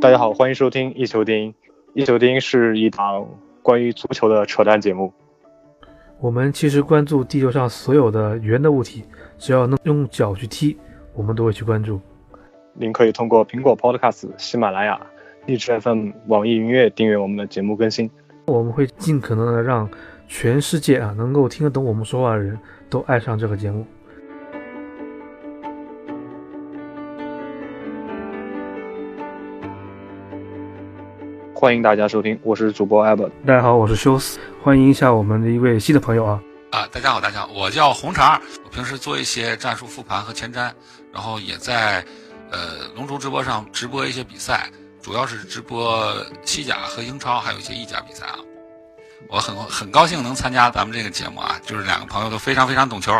大家好，欢迎收听一球丁。一球丁是一档关于足球的扯淡节目。我们其实关注地球上所有的圆的物体，只要能用脚去踢，我们都会去关注。您可以通过苹果 Podcast、喜马拉雅、荔枝 FM、网易云音乐订阅我们的节目更新。我们会尽可能的让全世界啊能够听得懂我们说话的人都爱上这个节目。欢迎大家收听，我是主播 Albert。大家好，我是修斯，欢迎一下我们的一位新的朋友啊。啊，大家好，大家好，我叫红肠，我平时做一些战术复盘和前瞻，然后也在呃龙珠直播上直播一些比赛，主要是直播西甲和英超，还有一些意甲比赛啊。我很很高兴能参加咱们这个节目啊，就是两个朋友都非常非常懂球，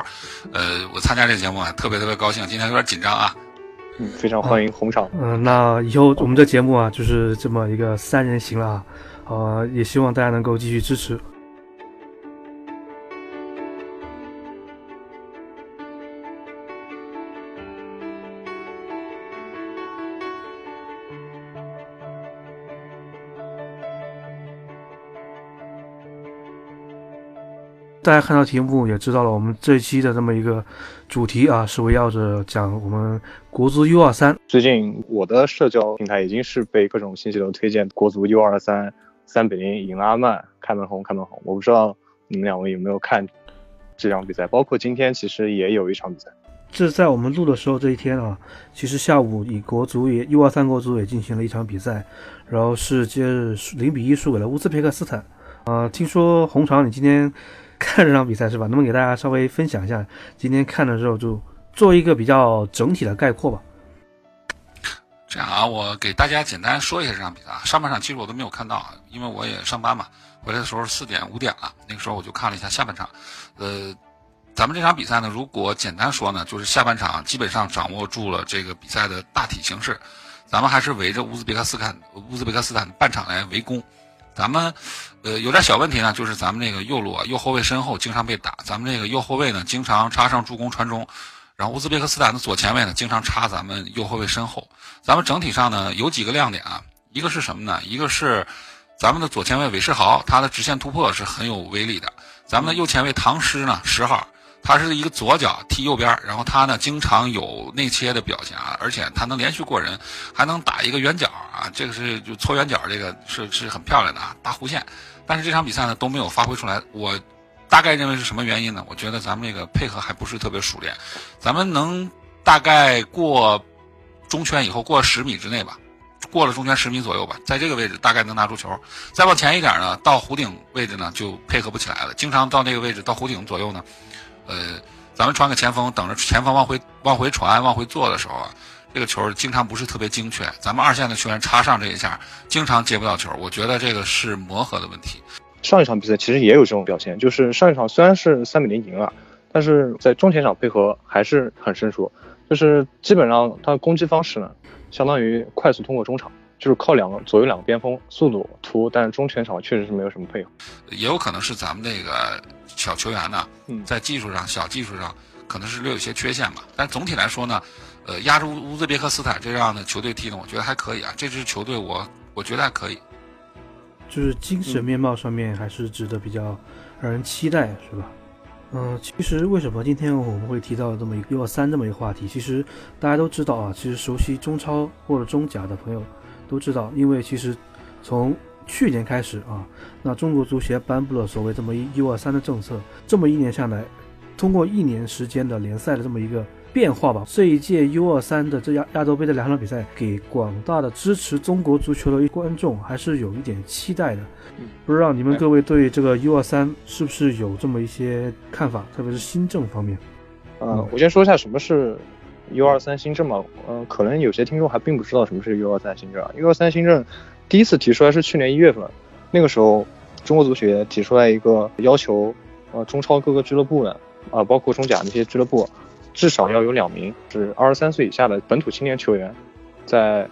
呃，我参加这个节目啊，特别特别高兴，今天有点紧张啊。嗯，非常欢迎红场。嗯，那以后我们这节目啊，就是这么一个三人行了啊，呃，也希望大家能够继续支持。大家看到题目也知道了，我们这一期的这么一个主题啊，是围绕着讲我们国足 U 二三。最近我的社交平台已经是被各种信息流推荐国足 U 二三三比零赢了阿曼，开门红，开门红。我不知道你们两位有没有看这场比赛，包括今天其实也有一场比赛。这在我们录的时候这一天啊，其实下午以国足也 U 二三国足也进行了一场比赛，然后是接着零比一输给了乌兹别克斯坦。啊，听说红场你今天。看这场比赛是吧？能不能给大家稍微分享一下今天看的时候就做一个比较整体的概括吧？这样啊，我给大家简单说一下这场比赛。上半场其实我都没有看到，因为我也上班嘛，回来的时候四点五点了。那个时候我就看了一下下半场。呃，咱们这场比赛呢，如果简单说呢，就是下半场基本上掌握住了这个比赛的大体形势。咱们还是围着乌兹别克斯坦乌兹别克斯坦半场来围攻。咱们，呃，有点小问题呢，就是咱们这个右路啊，右后卫身后经常被打。咱们这个右后卫呢，经常插上助攻传中，然后乌兹别克斯坦的左前卫呢，经常插咱们右后卫身后。咱们整体上呢，有几个亮点啊，一个是什么呢？一个是咱们的左前卫韦世豪，他的直线突破是很有威力的。咱们的右前卫唐诗呢，十号。他是一个左脚踢右边，然后他呢经常有内切的表现啊，而且他能连续过人，还能打一个圆角啊，这个是就搓圆角，这个是是很漂亮的啊，大弧线。但是这场比赛呢都没有发挥出来，我大概认为是什么原因呢？我觉得咱们这个配合还不是特别熟练，咱们能大概过中圈以后过十米之内吧，过了中圈十米左右吧，在这个位置大概能拿出球。再往前一点呢，到弧顶位置呢就配合不起来了，经常到那个位置到弧顶左右呢。呃，咱们传给前锋，等着前锋往回往回传、往回做的时候啊，这个球经常不是特别精确。咱们二线的球员插上这一下，经常接不到球。我觉得这个是磨合的问题。上一场比赛其实也有这种表现，就是上一场虽然是三比零赢了，但是在中前场配合还是很生疏，就是基本上他的攻击方式呢，相当于快速通过中场，就是靠两个左右两个边锋速度突，但是中前场确实是没有什么配合。也有可能是咱们这个。小球员呢，在技术上、小技术上可能是略有些缺陷吧，但总体来说呢，呃，压着乌乌兹别克斯坦这样的球队踢呢，我觉得还可以啊。这支球队我我觉得还可以，就是精神面貌上面还是值得比较让人期待，是吧？嗯，其实为什么今天我们会提到这么一个 U 三这么一个话题？其实大家都知道啊，其实熟悉中超或者中甲的朋友都知道，因为其实从去年开始啊，那中国足协颁布了所谓这么一 U 二三的政策，这么一年下来，通过一年时间的联赛的这么一个变化吧，这一届 U 二三的这亚亚洲杯的两场比赛，给广大的支持中国足球的观众还是有一点期待的。不知道你们各位对这个 U 二三是不是有这么一些看法，特别是新政方面？嗯，我先说一下什么是 U 二三新政嘛。嗯，可能有些听众还并不知道什么是 U 二三新政。U 二三新政。第一次提出来是去年一月份，那个时候中国足协提出来一个要求，呃，中超各个俱乐部呢，啊，包括中甲那些俱乐部，至少要有两名是二十三岁以下的本土青年球员，在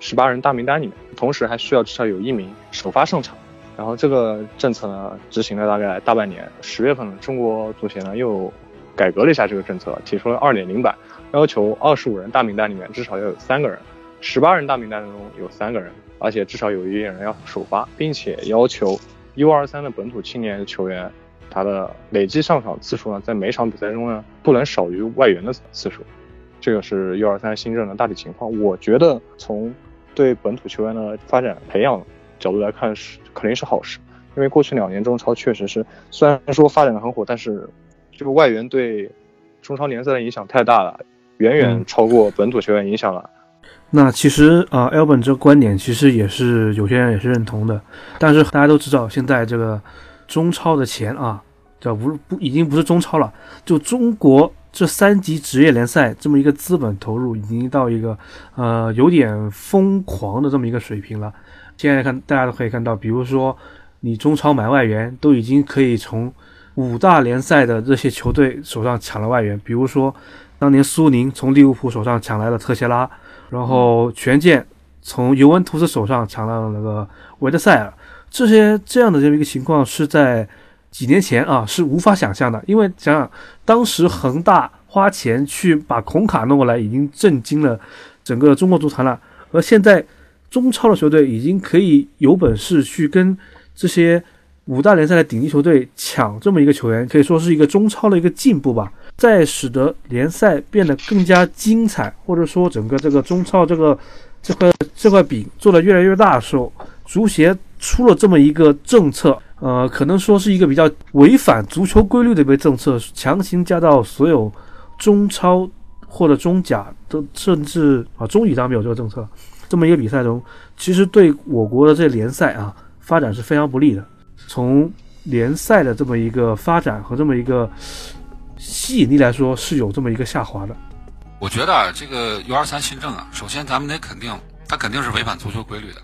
十八人大名单里面，同时还需要至少有一名首发上场。然后这个政策呢，执行了大概大半年，十月份中国足协呢又改革了一下这个政策，提出了二点零版，要求二十五人大名单里面至少要有三个人。十八人大名单中有三个人，而且至少有一人要首发，并且要求 U 二三的本土青年球员，他的累计上场次数呢，在每场比赛中呢，不能少于外援的次数。这个是 U 二三新政的大体情况。我觉得从对本土球员的发展培养角度来看，是肯定是好事。因为过去两年中超确实是，虽然说发展的很火，但是这个外援对中超联赛的影响太大了，远远超过本土球员影响了。那其实啊本这个观点其实也是有些人也是认同的，但是大家都知道，现在这个中超的钱啊，这不不已经不是中超了，就中国这三级职业联赛这么一个资本投入已经到一个呃有点疯狂的这么一个水平了。现在看大家都可以看到，比如说你中超买外援都已经可以从五大联赛的这些球队手上抢了外援，比如说当年苏宁从利物浦手上抢来了特谢拉。然后权健从尤文图斯手上抢了那个维德塞尔，这些这样的这么一个情况是在几年前啊是无法想象的，因为想想当时恒大花钱去把孔卡弄过来，已经震惊了整个中国足坛了，而现在中超的球队已经可以有本事去跟这些五大联赛的顶级球队抢这么一个球员，可以说是一个中超的一个进步吧。在使得联赛变得更加精彩，或者说整个这个中超这个这块这块饼做得越来越大的时候，足协出了这么一个政策，呃，可能说是一个比较违反足球规律的一个政策，强行加到所有中超或者中甲的，甚至啊中乙当然没有这个政策，这么一个比赛中，其实对我国的这联赛啊发展是非常不利的。从联赛的这么一个发展和这么一个。吸引力来说是有这么一个下滑的。我觉得啊这个 U 二三新政啊，首先咱们得肯定，它肯定是违反足球规律的，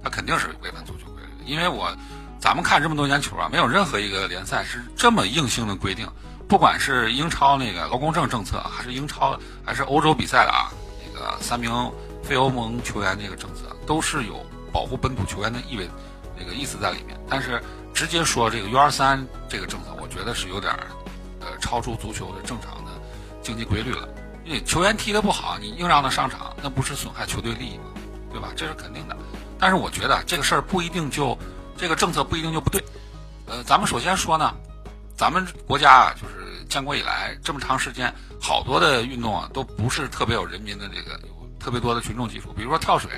它肯定是违反足球规律的。因为我咱们看这么多年球啊，没有任何一个联赛是这么硬性的规定，不管是英超那个劳工证政策，还是英超，还是欧洲比赛的啊，那个三名非欧盟球员这个政策，都是有保护本土球员的意味，这个意思在里面。但是直接说这个 U 二三这个政策，我觉得是有点。呃，超出足球的正常的经济规律了。因为球员踢得不好，你硬让他上场，那不是损害球队利益吗？对吧？这是肯定的。但是我觉得这个事儿不一定就这个政策不一定就不对。呃，咱们首先说呢，咱们国家啊，就是建国以来这么长时间，好多的运动啊，都不是特别有人民的这个有特别多的群众基础。比如说跳水，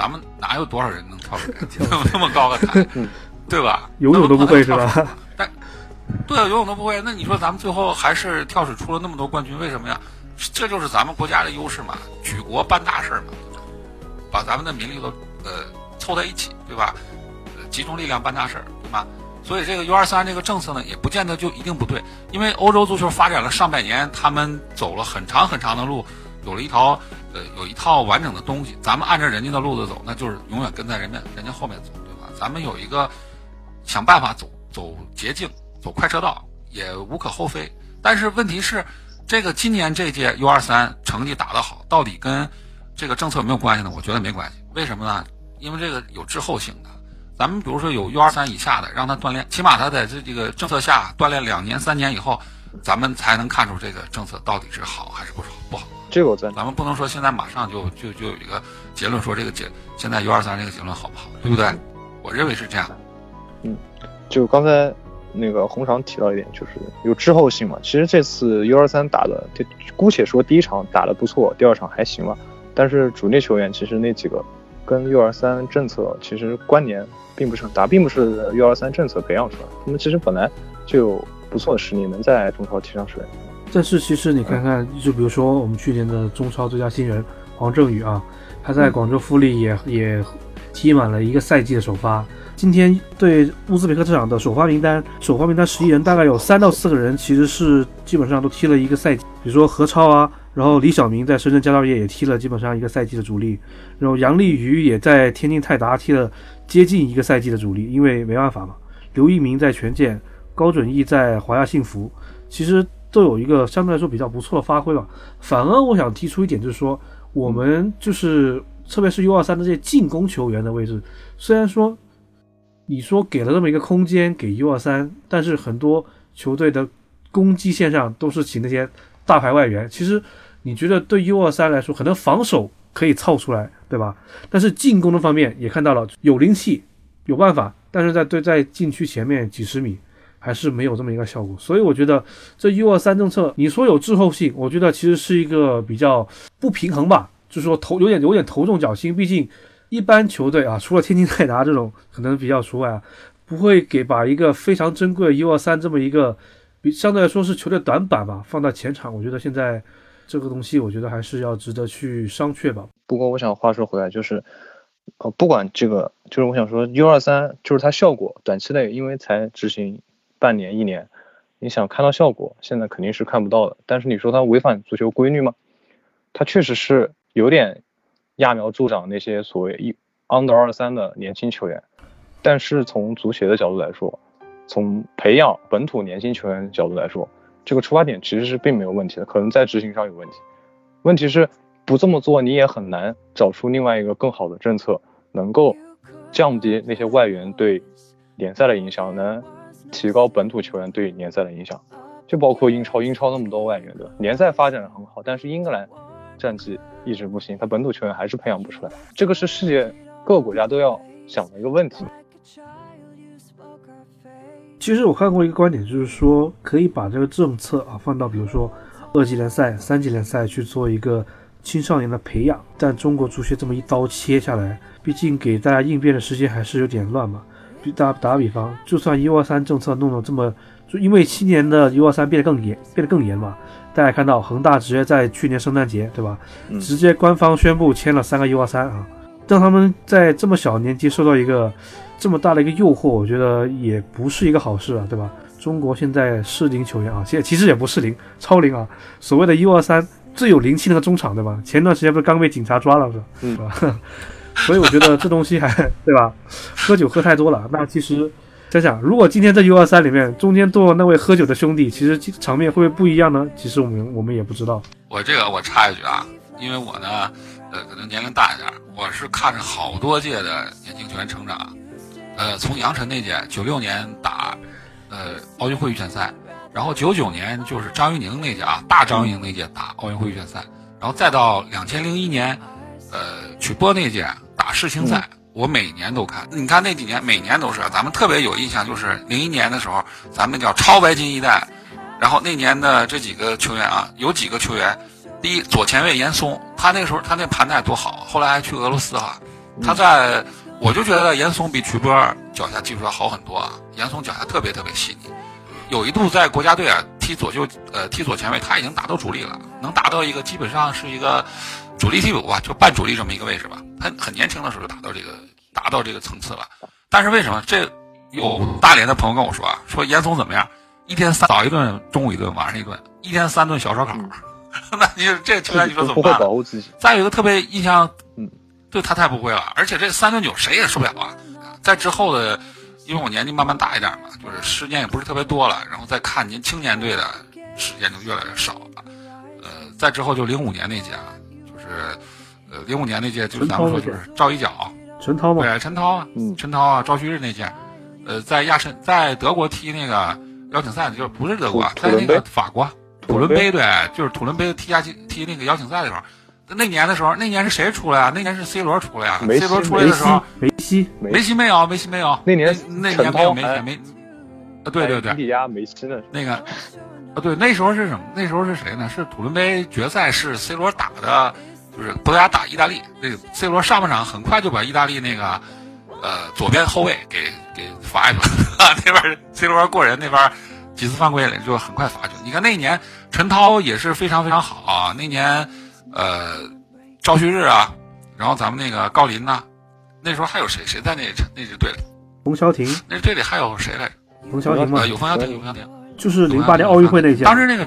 咱们哪有多少人能跳水？有 那么高的台，对吧？游泳都不会是吧？但对啊，游泳都不会，那你说咱们最后还是跳水出了那么多冠军，为什么呀？这就是咱们国家的优势嘛，举国办大事嘛，把咱们的民力都呃凑在一起，对吧？集中力量办大事，对吧？所以这个 U 二三这个政策呢，也不见得就一定不对，因为欧洲足球发展了上百年，他们走了很长很长的路，有了一条呃有一套完整的东西，咱们按照人家的路子走，那就是永远跟在人家人家后面走，对吧？咱们有一个想办法走走捷径。走快车道也无可厚非，但是问题是，这个今年这届 U 二三成绩打得好，到底跟这个政策有没有关系呢？我觉得没关系。为什么呢？因为这个有滞后性的。咱们比如说有 U 二三以下的，让他锻炼，起码他在这这个政策下锻炼两年三年以后，咱们才能看出这个政策到底是好还是不好不好。这个我赞咱们不能说现在马上就就就有一个结论说这个结现在 U 二三这个结论好不好，对不对？我认为是这样。嗯，就刚才。那个红场提到一点，就是有滞后性嘛。其实这次 U 二三打的，姑且说第一场打的不错，第二场还行吧。但是主力球员其实那几个跟 U 二三政策其实关联并不是很大，并不是 U 二三政策培养出来，他们其实本来就有不错的实力，能在中超踢上水。但是其实你看看，就比如说我们去年的中超最佳新人黄正宇啊，他在广州富力也也踢满了一个赛季的首发。今天对乌兹别克这场的首发名单，首发名单十一人大概有三到四个人其实是基本上都踢了一个赛季，比如说何超啊，然后李晓明在深圳佳兆业也踢了基本上一个赛季的主力，然后杨立瑜也在天津泰达踢了接近一个赛季的主力，因为没办法嘛。刘一鸣在权健，高准翼在华夏幸福，其实都有一个相对来说比较不错的发挥吧。反而我想提出一点，就是说我们就是特别是 U 二三的这些进攻球员的位置，虽然说。你说给了这么一个空间给 U 二三，但是很多球队的攻击线上都是请那些大牌外援。其实你觉得对 U 二三来说，可能防守可以操出来，对吧？但是进攻的方面也看到了有灵气，有办法，但是在对在禁区前面几十米还是没有这么一个效果。所以我觉得这 U 二三政策，你说有滞后性，我觉得其实是一个比较不平衡吧，就是说头有点有点头重脚轻。毕竟一般球队啊，除了天津泰达这种可能比较除外啊，不会给把一个非常珍贵的 U 二三这么一个比相对来说是球队短板吧放到前场。我觉得现在。这个东西我觉得还是要值得去商榷吧。不过我想话说回来，就是，呃，不管这个，就是我想说 U 二三，就是它效果短期内因为才执行半年一年，你想看到效果，现在肯定是看不到的。但是你说它违反足球规律吗？它确实是有点揠苗助长那些所谓一 under 二三的年轻球员。但是从足协的角度来说，从培养本土年轻球员角度来说。这个出发点其实是并没有问题的，可能在执行上有问题。问题是不这么做，你也很难找出另外一个更好的政策，能够降低那些外援对联赛的影响，能提高本土球员对联赛的影响。就包括英超，英超那么多外援的联赛发展的很好，但是英格兰战绩一直不行，他本土球员还是培养不出来。这个是世界各个国家都要想的一个问题。其实我看过一个观点，就是说可以把这个政策啊放到比如说二级联赛、三级联赛去做一个青少年的培养。但中国足协这么一刀切下来，毕竟给大家应变的时间还是有点乱嘛。打打个比方，就算 U 二三政策弄得这么，就因为七年的 U 二三变得更严，变得更严嘛。大家看到恒大直接在去年圣诞节，对吧？直接官方宣布签了三个 U 二三啊，让他们在这么小年纪受到一个。这么大的一个诱惑，我觉得也不是一个好事啊，对吧？中国现在适龄球员啊，其实其实也不适龄，超龄啊。所谓的 U 二三最有灵气那个中场，对吧？前段时间不是刚被警察抓了，是吧？所以我觉得这东西还对吧？喝酒喝太多了，那其实想想，如果今天这 U 二三里面中间多了那位喝酒的兄弟，其实场面会不会不一样呢？其实我们我们也不知道。我这个我插一句啊，因为我呢，呃，可能年龄大一点，我是看着好多届的年轻球员成长。呃，从杨晨那届九六年打，呃，奥运会预选赛，然后九九年就是张玉宁那届啊，大张玉宁那届打奥运会预选赛，然后再到两千零一年，呃，曲波那届打世青赛，我每年都看。你看那几年，每年都是，咱们特别有印象，就是零一年的时候，咱们叫超白金一代，然后那年的这几个球员啊，有几个球员，第一左前卫严嵩，他那个时候他那盘带多好，后来还去俄罗斯哈，他在。我就觉得严嵩比曲波脚下技术要好很多啊！严嵩脚下特别特别细腻，有一度在国家队啊踢左右呃踢左前卫，他已经打到主力了，能达到一个基本上是一个主力替补吧，就半主力这么一个位置吧。他很年轻的时候就达到这个达到这个层次了。但是为什么这有大连的朋友跟我说啊，说严嵩怎么样？一天三早一顿，中午一顿，晚上一顿，一天三顿小烧烤。那你这个球员你说怎么办？再有一个特别印象。对他太不会了，而且这三顿酒谁也受不了啊！在之后的，因为我年纪慢慢大一点嘛，就是时间也不是特别多了，然后再看您青年队的时间就越来越少了。呃，在之后就零五年那届啊，就是呃零五年那届就是咱们说就是赵一脚，陈涛嘛，对，陈涛啊，陈涛啊，赵旭日那届，呃，在亚申在德国踢那个邀请赛，就是不是德国，在那个法国土伦杯对，就是土伦杯踢亚踢踢那个邀请赛的时候。那年的时候，那年是谁出来啊？那年是 C 罗出来啊？C 罗出来的时候，梅西，梅西没有，梅西没有。那年那年没有梅西，没。啊，对对对。迪亚梅西的那个，啊，对，那时候是什么？那时候是谁呢？是土伦杯决赛，是 C 罗打的，就是葡萄牙打意大利。那个 C 罗上半场很快就把意大利那个，呃，左边后卫给给罚去了。那边 C 罗过人，那边几次犯规就很快罚去。你看那年陈涛也是非常非常好啊，那年。呃，赵旭日啊，然后咱们那个郜林呐，那时候还有谁？谁在那那支队里？冯潇霆。那队里还有谁来着？冯潇霆吗？有冯潇霆，有冯潇霆。就是零八年奥运会那届。当时那个，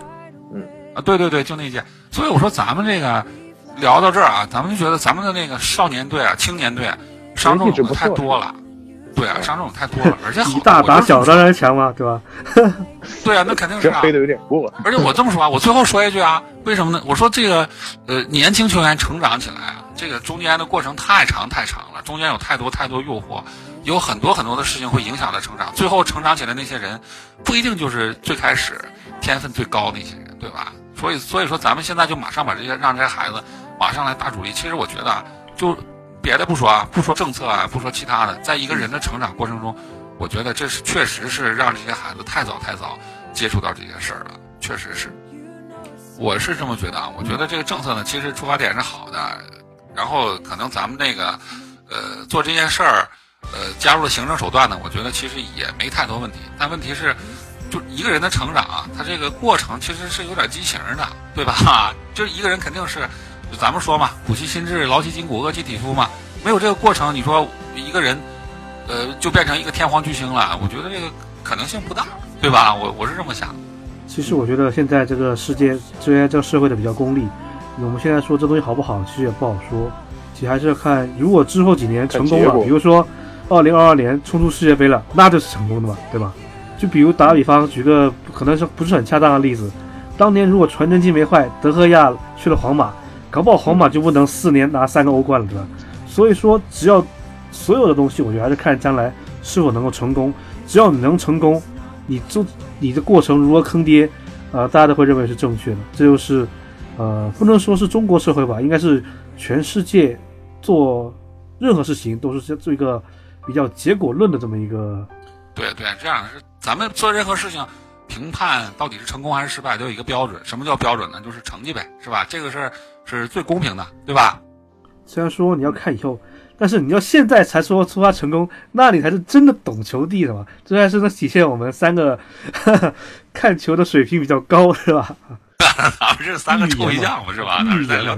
嗯啊，对对对，就那届。所以我说咱们这个聊到这儿啊，咱们就觉得咱们的那个少年队啊、青年队伤这种太多了。对啊，伤这种太多了，而且好大打小当然强嘛，对吧？对啊，那肯定是啊。黑的有点过。而且我这么说啊，我最后说一句啊，为什么呢？我说这个，呃，年轻球员成长起来啊，这个中间的过程太长太长了，中间有太多太多诱惑，有很多很多的事情会影响他成长。最后成长起来那些人，不一定就是最开始天分最高的那些人，对吧？所以所以说，咱们现在就马上把这些让这些孩子马上来打主力。其实我觉得啊，就别的不说啊，不说政策啊，不说其他的，在一个人的成长过程中，我觉得这是确实是让这些孩子太早太早接触到这件事儿了，确实是。我是这么觉得啊，我觉得这个政策呢，其实出发点是好的，然后可能咱们那个，呃，做这件事儿，呃，加入了行政手段呢，我觉得其实也没太多问题。但问题是，就一个人的成长啊，他这个过程其实是有点畸形的，对吧？就一个人肯定是，咱们说嘛，苦其心志，劳其筋骨，饿其体肤嘛。没有这个过程，你说一个人，呃，就变成一个天皇巨星了，我觉得这个可能性不大，对吧？我我是这么想。其实我觉得现在这个世界，虽然这个社会的比较功利，我们现在说这东西好不好，其实也不好说。其实还是要看，如果之后几年成功了，比如说二零二二年冲出世界杯了，那就是成功的嘛，对吧？就比如打个比方，举个可能是不是很恰当的例子，当年如果传真机没坏，德赫亚去了皇马，搞不好皇马就不能四年拿三个欧冠了，对吧？所以说，只要所有的东西，我觉得还是看将来是否能够成功。只要你能成功，你做你的过程如何坑爹，呃，大家都会认为是正确的。这就是，呃，不能说是中国社会吧，应该是全世界做任何事情都是做一个比较结果论的这么一个。对对，这样是咱们做任何事情评判到底是成功还是失败，都有一个标准。什么叫标准呢？就是成绩呗，是吧？这个是是最公平的，对吧？虽然说你要看以后，但是你要现在才说出发成功，那你才是真的懂球帝的嘛？这还是能体现我们三个 看球的水平比较高，是吧？咱们是三个臭皮匠嘛，是吧？咱是在聊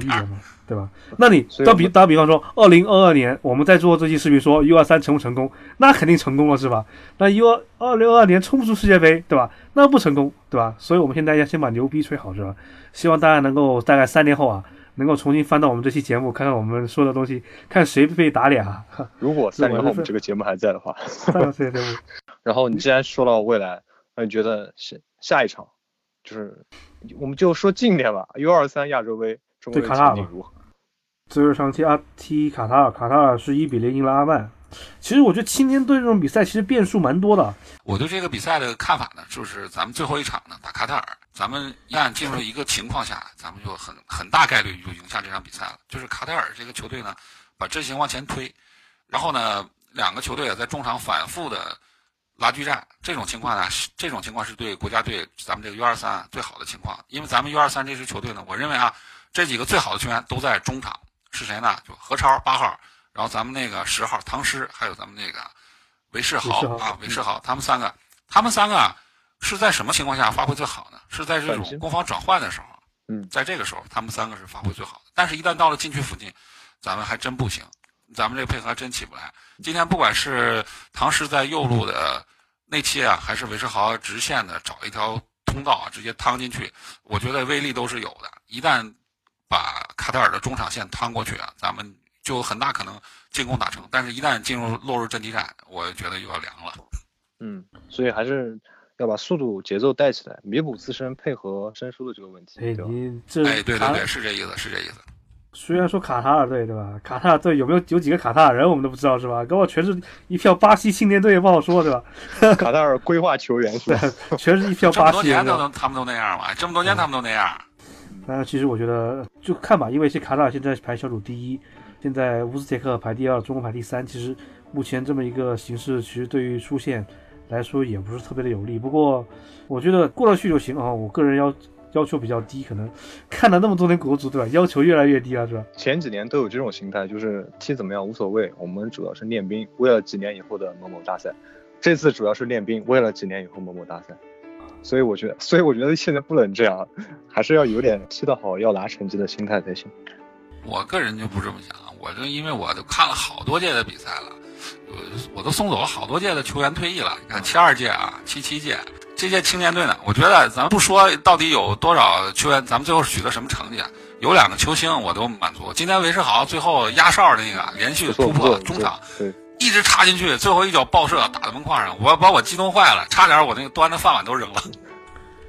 对吧？那你打比打比方说，二零二二年我们在做这期视频说 U 二三成不成功？那肯定成功了，是吧？那 U 二二零二二年冲不出世界杯，对吧？那不成功，对吧？所以我们现在要先把牛逼吹好，是吧？希望大家能够大概三年后啊。能够重新翻到我们这期节目，看看我们说的东西，看谁被打脸啊！如果三年后我们这个节目还在的话，对对。然后你既然说到未来，那你觉得下下一场，就是我们就说近点吧，U 二三亚洲杯，中国卡塔尔如何？最后上期阿踢卡塔尔，卡塔尔是一比零赢了阿曼。其实我觉得青年队这种比赛其实变数蛮多的。我对这个比赛的看法呢，就是咱们最后一场呢打卡塔尔，咱们一旦进入一个情况下，咱们就很很大概率就赢下这场比赛了。就是卡塔尔这个球队呢，把阵型往前推，然后呢，两个球队也在中场反复的拉锯战。这种情况呢，这种情况是对国家队咱们这个 U 二三最好的情况，因为咱们 U 二三这支球队呢，我认为啊，这几个最好的球员都在中场，是谁呢？就何超八号。然后咱们那个十号唐诗，还有咱们那个韦世豪啊，韦世豪，他们三个，他们三个是在什么情况下发挥最好呢？是在这种攻防转换的时候，嗯，在这个时候，他们三个是发挥最好的。但是，一旦到了禁区附近，咱们还真不行，咱们这个配合还真起不来。今天不管是唐诗在右路的内切啊，还是韦世豪直线的找一条通道啊，直接趟进去，我觉得威力都是有的。一旦把卡塔尔的中场线趟过去啊，咱们。就很大可能进攻打成，但是一旦进入落入阵地战，我觉得又要凉了。嗯，所以还是要把速度节奏带起来，弥补自身配合生疏的这个问题。哎，你这哎，对对对，是这意思，是这意思。虽然说卡塔尔队对吧？卡塔尔队有没有有几个卡塔尔人，我们都不知道是吧？跟我全是一票巴西青年队也不好说对吧？卡塔尔规划球员是吧？全是一票巴西。这么多年都能，他们都那样嘛？这么多年他们都那样。但是其实我觉得就看吧，因为是卡塔尔现在排小组第一。现在乌兹别克排第二，中国排第三。其实目前这么一个形势，其实对于出线来说也不是特别的有利。不过我觉得过得去就行啊。我个人要要求比较低，可能 看了那么多年国足，对吧？要求越来越低了，是吧？前几年都有这种心态，就是踢怎么样无所谓，我们主要是练兵，为了几年以后的某某大赛。这次主要是练兵，为了几年以后某某大赛。所以我觉得，所以我觉得现在不能这样，还是要有点踢得好要拿成绩的心态才行。我个人就不这么想。我就因为我都看了好多届的比赛了，我我都送走了好多届的球员退役了。你看七二届啊，七七届，这届青年队呢，我觉得咱不说到底有多少球员，咱们最后取得什么成绩啊？有两个球星我都满足。今天韦世豪最后压哨那个连续突破中场，一直插进去，最后一脚爆射打在门框上，我把我激动坏了，差点我那个端的饭碗都扔了。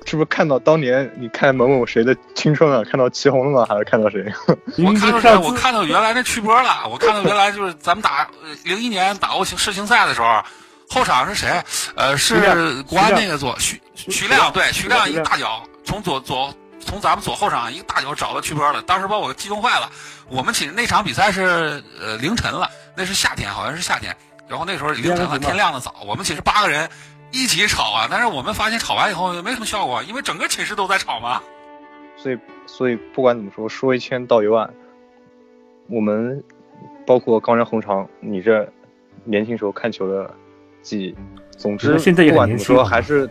是不是看到当年你看某某谁的青春啊？看到祁宏了吗？还是看到谁？我看到谁？我看到原来那曲波了。我看到原来就是咱们打零一年打欧青世青赛的时候，后场是谁？呃，是国安那个左徐徐亮，对，徐亮一大脚从左左从咱们左后场一个大脚找到曲波了，当时把我激动坏了。我们其实那场比赛是呃凌晨了，那是夏天，好像是夏天。然后那时候凌晨了，天亮的早。我们寝室八个人一起吵啊，但是我们发现吵完以后没什么效果，因为整个寝室都在吵嘛。所以，所以不管怎么说，说一千道一万，我们包括高山红肠，你这年轻时候看球的记忆，总之现在也不管怎么说，还是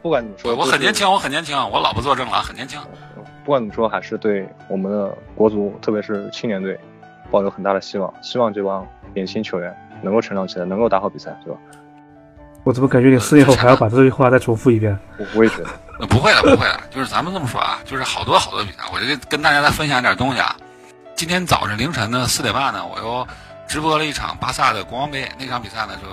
不管怎么说，我很年轻，我很年轻，我老婆作证了，很年轻。不管怎么说，还是对我们的国足，特别是青年队，抱有很大的希望。希望这帮年轻球员能够成长起来，能够打好比赛，对吧？我怎么感觉你四年后还要把这句话再重复一遍？我我也觉得。不会了，不会了，就是咱们这么说啊，就是好多好多比赛，我就跟大家再分享一点东西啊。今天早上凌晨的四点半呢，我又直播了一场巴萨的国王杯，那场比赛呢就，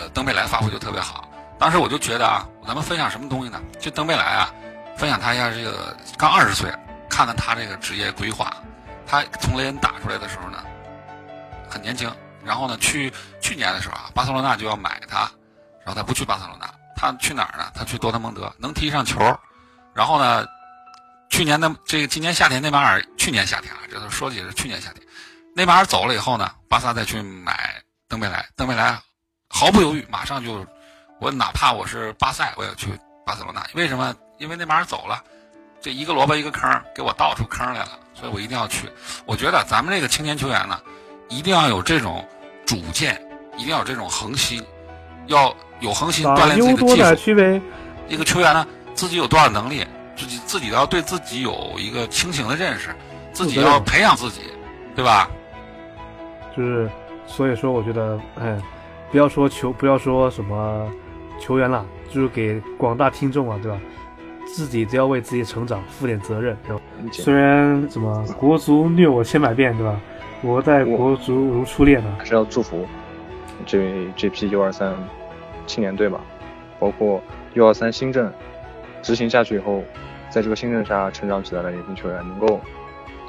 呃，登贝莱发挥就特别好。当时我就觉得啊，咱们分享什么东西呢？就登贝莱啊，分享他一下这个刚二十岁，看看他这个职业规划。他从雷恩打出来的时候呢，很年轻。然后呢，去去年的时候啊，巴塞罗那就要买他，然后他不去巴塞罗那。他去哪儿呢？他去多特蒙德，能踢上球。然后呢，去年的这个今年夏天内马尔，去年夏天啊，这都说起是去年夏天，内马尔走了以后呢，巴萨再去买登贝莱，登贝莱毫不犹豫，马上就，我哪怕我是巴塞，我也去巴塞罗那。为什么？因为内马尔走了，这一个萝卜一个坑，给我倒出坑来了，所以我一定要去。我觉得咱们这个青年球员呢，一定要有这种主见，一定要有这种恒心，要。有恒心锻炼自己的技术，一个球员呢，自己有多少能力，自己自己要对自己有一个清醒的认识，自己要培养自己，对吧？就是，所以说，我觉得，哎，不要说球，不要说什么球员了，就是给广大听众啊，对吧？自己都要为自己成长负点责任？虽然怎么国足虐我千百遍，对吧？我待国足如初恋呢，还是要祝福这这批 U 二三。青年队吧，包括 U 二三新政执行下去以后，在这个新政下成长起来的年轻球员，能够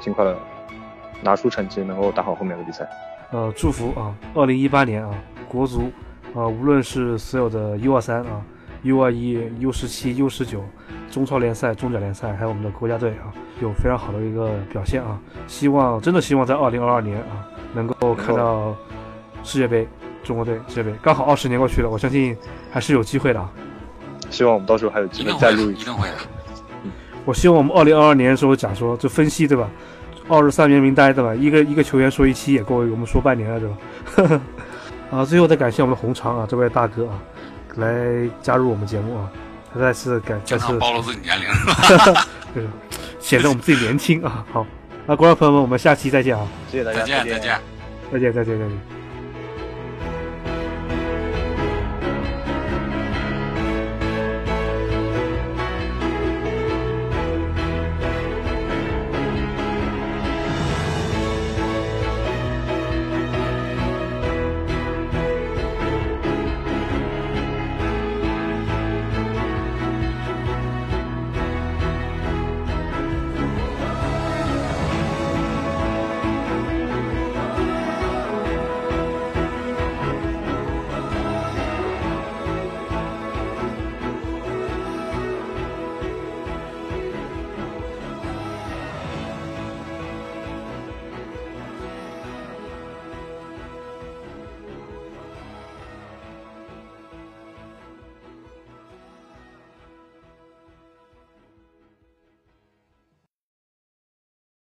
尽快的拿出成绩，能够打好后面的比赛。呃，祝福啊，二零一八年啊，国足啊，无论是所有的 U 二三啊、U 二一、U 十七、U 十九，中超联赛、中甲联赛，还有我们的国家队啊，有非常好的一个表现啊。希望真的希望在二零二二年啊，能够看到世界杯。中国队世界杯刚好二十年过去了，我相信还是有机会的啊。希望我们到时候还有机会再录一定会的。我希望我们二零二二年的时候讲说就分析对吧？二十三名名单对吧？一个一个球员说一期也够我们说半年了对吧？啊，最后再感谢我们的红肠啊，这位大哥啊，来加入我们节目啊，他再次感再次暴露自己年龄，是显得我们自己年轻啊。好，那观众朋友们，我们下期再见啊！谢谢大家，再见再见再见再见再见。